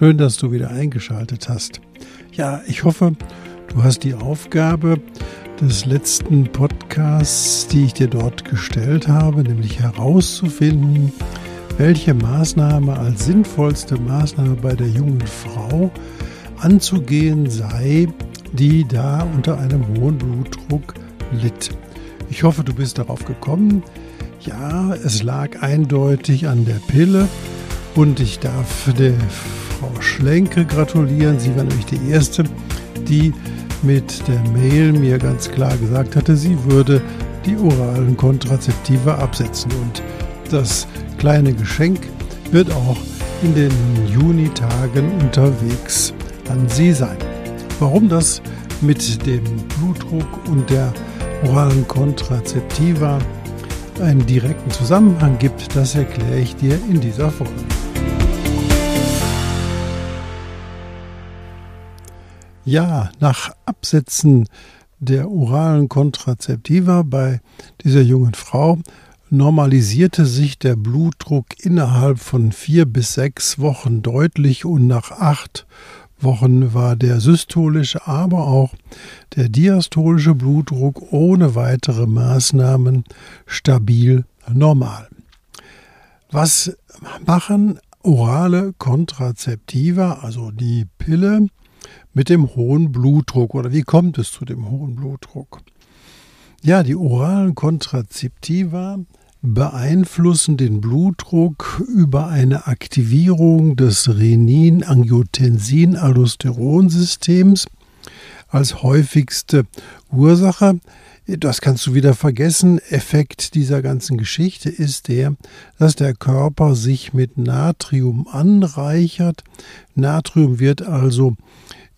Schön, dass du wieder eingeschaltet hast. Ja, ich hoffe, du hast die Aufgabe des letzten Podcasts, die ich dir dort gestellt habe, nämlich herauszufinden, welche Maßnahme als sinnvollste Maßnahme bei der jungen Frau anzugehen sei, die da unter einem hohen Blutdruck litt. Ich hoffe, du bist darauf gekommen. Ja, es lag eindeutig an der Pille und ich darf der Frau Schlenke gratulieren. Sie war nämlich die erste, die mit der Mail mir ganz klar gesagt hatte, sie würde die oralen Kontrazeptive absetzen. Und das kleine Geschenk wird auch in den Junitagen unterwegs an Sie sein. Warum das mit dem Blutdruck und der oralen Kontrazeptiva einen direkten Zusammenhang gibt, das erkläre ich dir in dieser Folge. Ja, nach Absetzen der oralen Kontrazeptiva bei dieser jungen Frau normalisierte sich der Blutdruck innerhalb von vier bis sechs Wochen deutlich und nach acht Wochen war der systolische, aber auch der diastolische Blutdruck ohne weitere Maßnahmen stabil normal. Was machen orale Kontrazeptiva, also die Pille, mit dem hohen Blutdruck oder wie kommt es zu dem hohen Blutdruck? Ja, die oralen Kontrazeptiva beeinflussen den Blutdruck über eine Aktivierung des Renin-Angiotensin-Aldosteron-Systems als häufigste Ursache. Das kannst du wieder vergessen. Effekt dieser ganzen Geschichte ist der, dass der Körper sich mit Natrium anreichert. Natrium wird also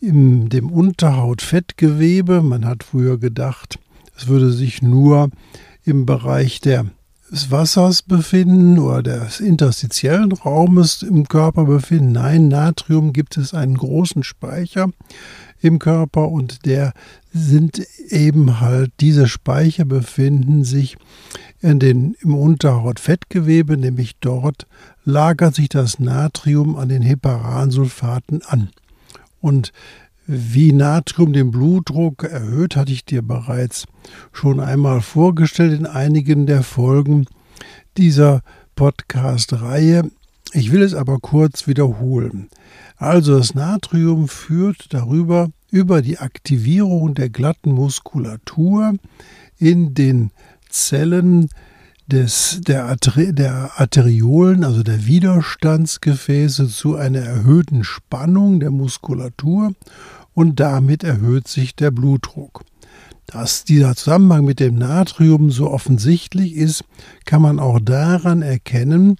in dem Unterhautfettgewebe, man hat früher gedacht, es würde sich nur im Bereich der des Wassers befinden oder des interstitiellen Raumes im Körper befinden. Nein, Natrium gibt es einen großen Speicher im Körper und der sind eben halt, diese Speicher befinden sich in den, im Unterhautfettgewebe, nämlich dort lagert sich das Natrium an den Heparansulfaten an. Und wie Natrium den Blutdruck erhöht, hatte ich dir bereits schon einmal vorgestellt in einigen der Folgen dieser Podcast-Reihe. Ich will es aber kurz wiederholen. Also das Natrium führt darüber über die Aktivierung der glatten Muskulatur in den Zellen des, der, Arter der Arteriolen, also der Widerstandsgefäße, zu einer erhöhten Spannung der Muskulatur und damit erhöht sich der Blutdruck. Dass dieser Zusammenhang mit dem Natrium so offensichtlich ist, kann man auch daran erkennen,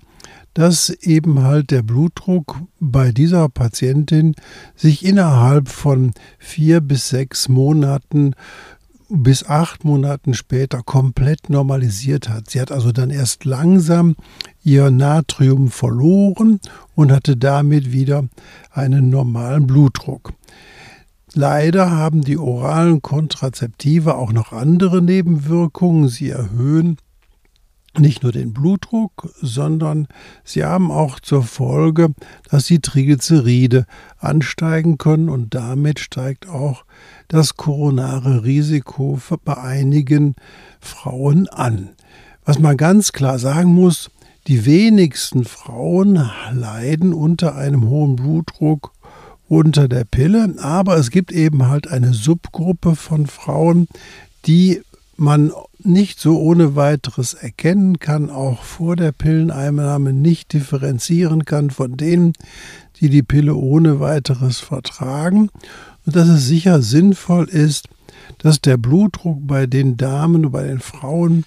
dass eben halt der Blutdruck bei dieser Patientin sich innerhalb von vier bis sechs Monaten bis acht Monaten später komplett normalisiert hat. Sie hat also dann erst langsam ihr Natrium verloren und hatte damit wieder einen normalen Blutdruck. Leider haben die oralen Kontrazeptive auch noch andere Nebenwirkungen. Sie erhöhen nicht nur den Blutdruck, sondern sie haben auch zur Folge, dass die Triglyceride ansteigen können und damit steigt auch das koronare Risiko bei einigen Frauen an. Was man ganz klar sagen muss, die wenigsten Frauen leiden unter einem hohen Blutdruck unter der Pille, aber es gibt eben halt eine Subgruppe von Frauen, die man nicht so ohne weiteres erkennen kann, auch vor der Pilleneinnahme nicht differenzieren kann von denen, die die Pille ohne weiteres vertragen. Und dass es sicher sinnvoll ist, dass der Blutdruck bei den Damen und bei den Frauen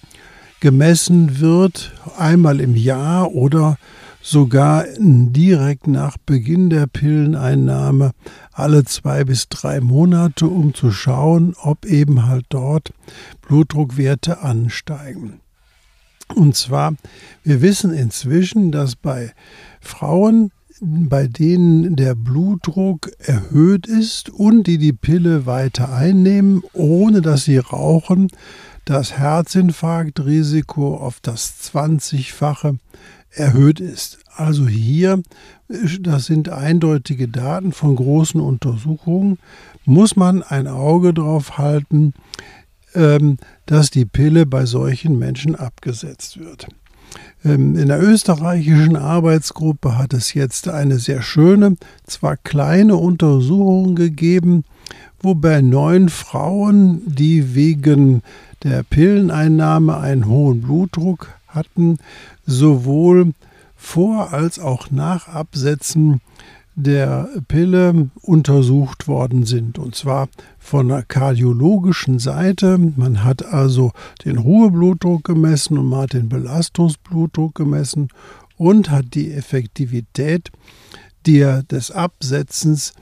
gemessen wird, einmal im Jahr oder sogar direkt nach Beginn der Pilleneinnahme alle zwei bis drei Monate, um zu schauen, ob eben halt dort Blutdruckwerte ansteigen. Und zwar, wir wissen inzwischen, dass bei Frauen, bei denen der Blutdruck erhöht ist und die die Pille weiter einnehmen, ohne dass sie rauchen, das Herzinfarktrisiko auf das 20-fache erhöht ist. Also hier, das sind eindeutige Daten von großen Untersuchungen, muss man ein Auge drauf halten, ähm, dass die Pille bei solchen Menschen abgesetzt wird. Ähm, in der österreichischen Arbeitsgruppe hat es jetzt eine sehr schöne, zwar kleine Untersuchung gegeben, wobei neun Frauen, die wegen der Pilleneinnahme einen hohen Blutdruck hatten, sowohl vor als auch nach Absetzen der Pille untersucht worden sind. Und zwar von der kardiologischen Seite. Man hat also den Ruheblutdruck gemessen und man hat den Belastungsblutdruck gemessen und hat die Effektivität der, des Absetzens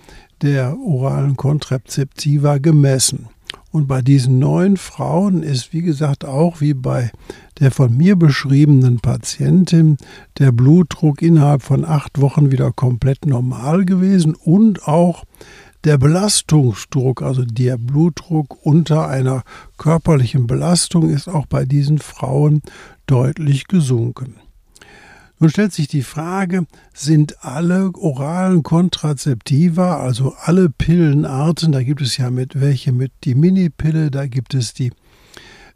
der oralen Kontrazeptiva gemessen. Und bei diesen neun Frauen ist, wie gesagt, auch wie bei der von mir beschriebenen Patientin der Blutdruck innerhalb von acht Wochen wieder komplett normal gewesen und auch der Belastungsdruck, also der Blutdruck unter einer körperlichen Belastung, ist auch bei diesen Frauen deutlich gesunken. Nun stellt sich die Frage, sind alle oralen Kontrazeptiva, also alle Pillenarten, da gibt es ja mit welche mit die Minipille, da gibt es die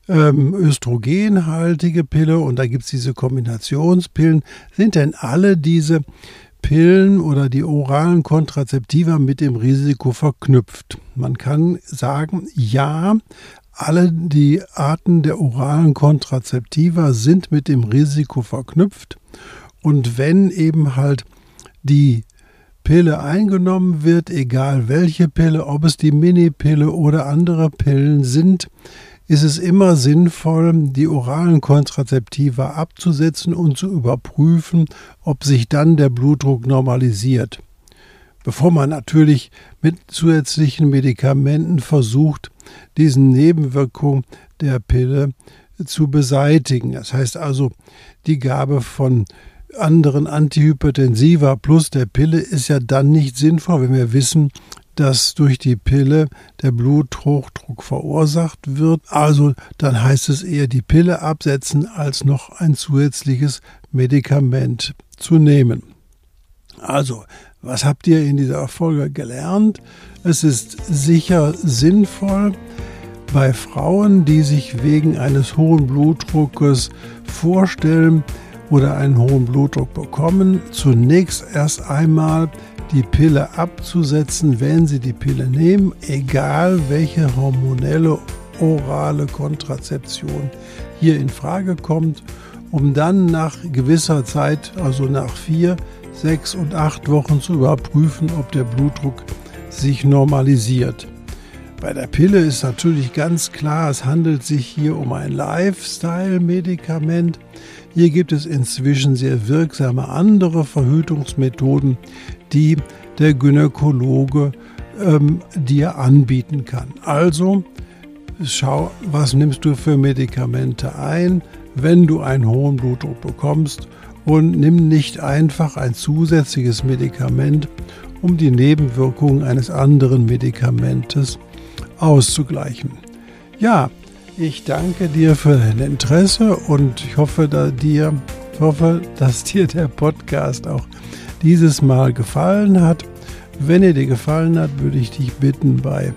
ähm, östrogenhaltige Pille und da gibt es diese Kombinationspillen, sind denn alle diese Pillen oder die oralen Kontrazeptiva mit dem Risiko verknüpft? Man kann sagen, ja, alle die Arten der oralen Kontrazeptiva sind mit dem Risiko verknüpft. Und wenn eben halt die Pille eingenommen wird, egal welche Pille, ob es die Minipille oder andere Pillen sind, ist es immer sinnvoll, die oralen Kontrazeptiva abzusetzen und zu überprüfen, ob sich dann der Blutdruck normalisiert. Bevor man natürlich mit zusätzlichen Medikamenten versucht, diesen Nebenwirkungen der Pille zu beseitigen. Das heißt also, die Gabe von anderen Antihypertensiva plus der Pille ist ja dann nicht sinnvoll, wenn wir wissen, dass durch die Pille der Bluthochdruck verursacht wird. Also dann heißt es eher die Pille absetzen, als noch ein zusätzliches Medikament zu nehmen. Also, was habt ihr in dieser Folge gelernt? Es ist sicher sinnvoll, bei Frauen, die sich wegen eines hohen Blutdruckes vorstellen oder einen hohen Blutdruck bekommen, zunächst erst einmal die Pille abzusetzen, wenn sie die Pille nehmen, egal welche hormonelle orale Kontrazeption hier in Frage kommt, um dann nach gewisser Zeit, also nach vier, sechs und acht Wochen zu überprüfen, ob der Blutdruck sich normalisiert. Bei der Pille ist natürlich ganz klar, es handelt sich hier um ein Lifestyle-Medikament. Hier gibt es inzwischen sehr wirksame andere Verhütungsmethoden, die der Gynäkologe ähm, dir anbieten kann. Also schau, was nimmst du für Medikamente ein, wenn du einen hohen Blutdruck bekommst und nimm nicht einfach ein zusätzliches Medikament, um die Nebenwirkungen eines anderen Medikamentes auszugleichen. Ja, ich danke dir für dein Interesse und ich hoffe, da dir, hoffe, dass dir der Podcast auch dieses Mal gefallen hat. Wenn er dir gefallen hat, würde ich dich bitten, bei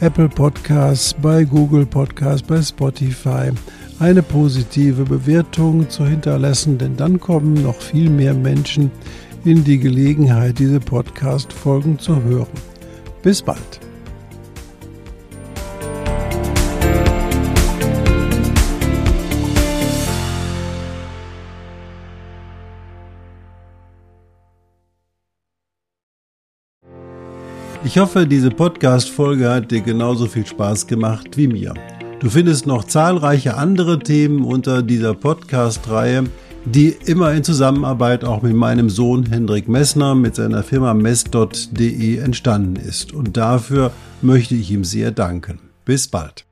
Apple Podcasts, bei Google Podcasts, bei Spotify eine positive Bewertung zu hinterlassen, denn dann kommen noch viel mehr Menschen in die Gelegenheit, diese Podcast-Folgen zu hören. Bis bald. Ich hoffe, diese Podcast-Folge hat dir genauso viel Spaß gemacht wie mir. Du findest noch zahlreiche andere Themen unter dieser Podcast-Reihe, die immer in Zusammenarbeit auch mit meinem Sohn Hendrik Messner mit seiner Firma mess.de entstanden ist. Und dafür möchte ich ihm sehr danken. Bis bald.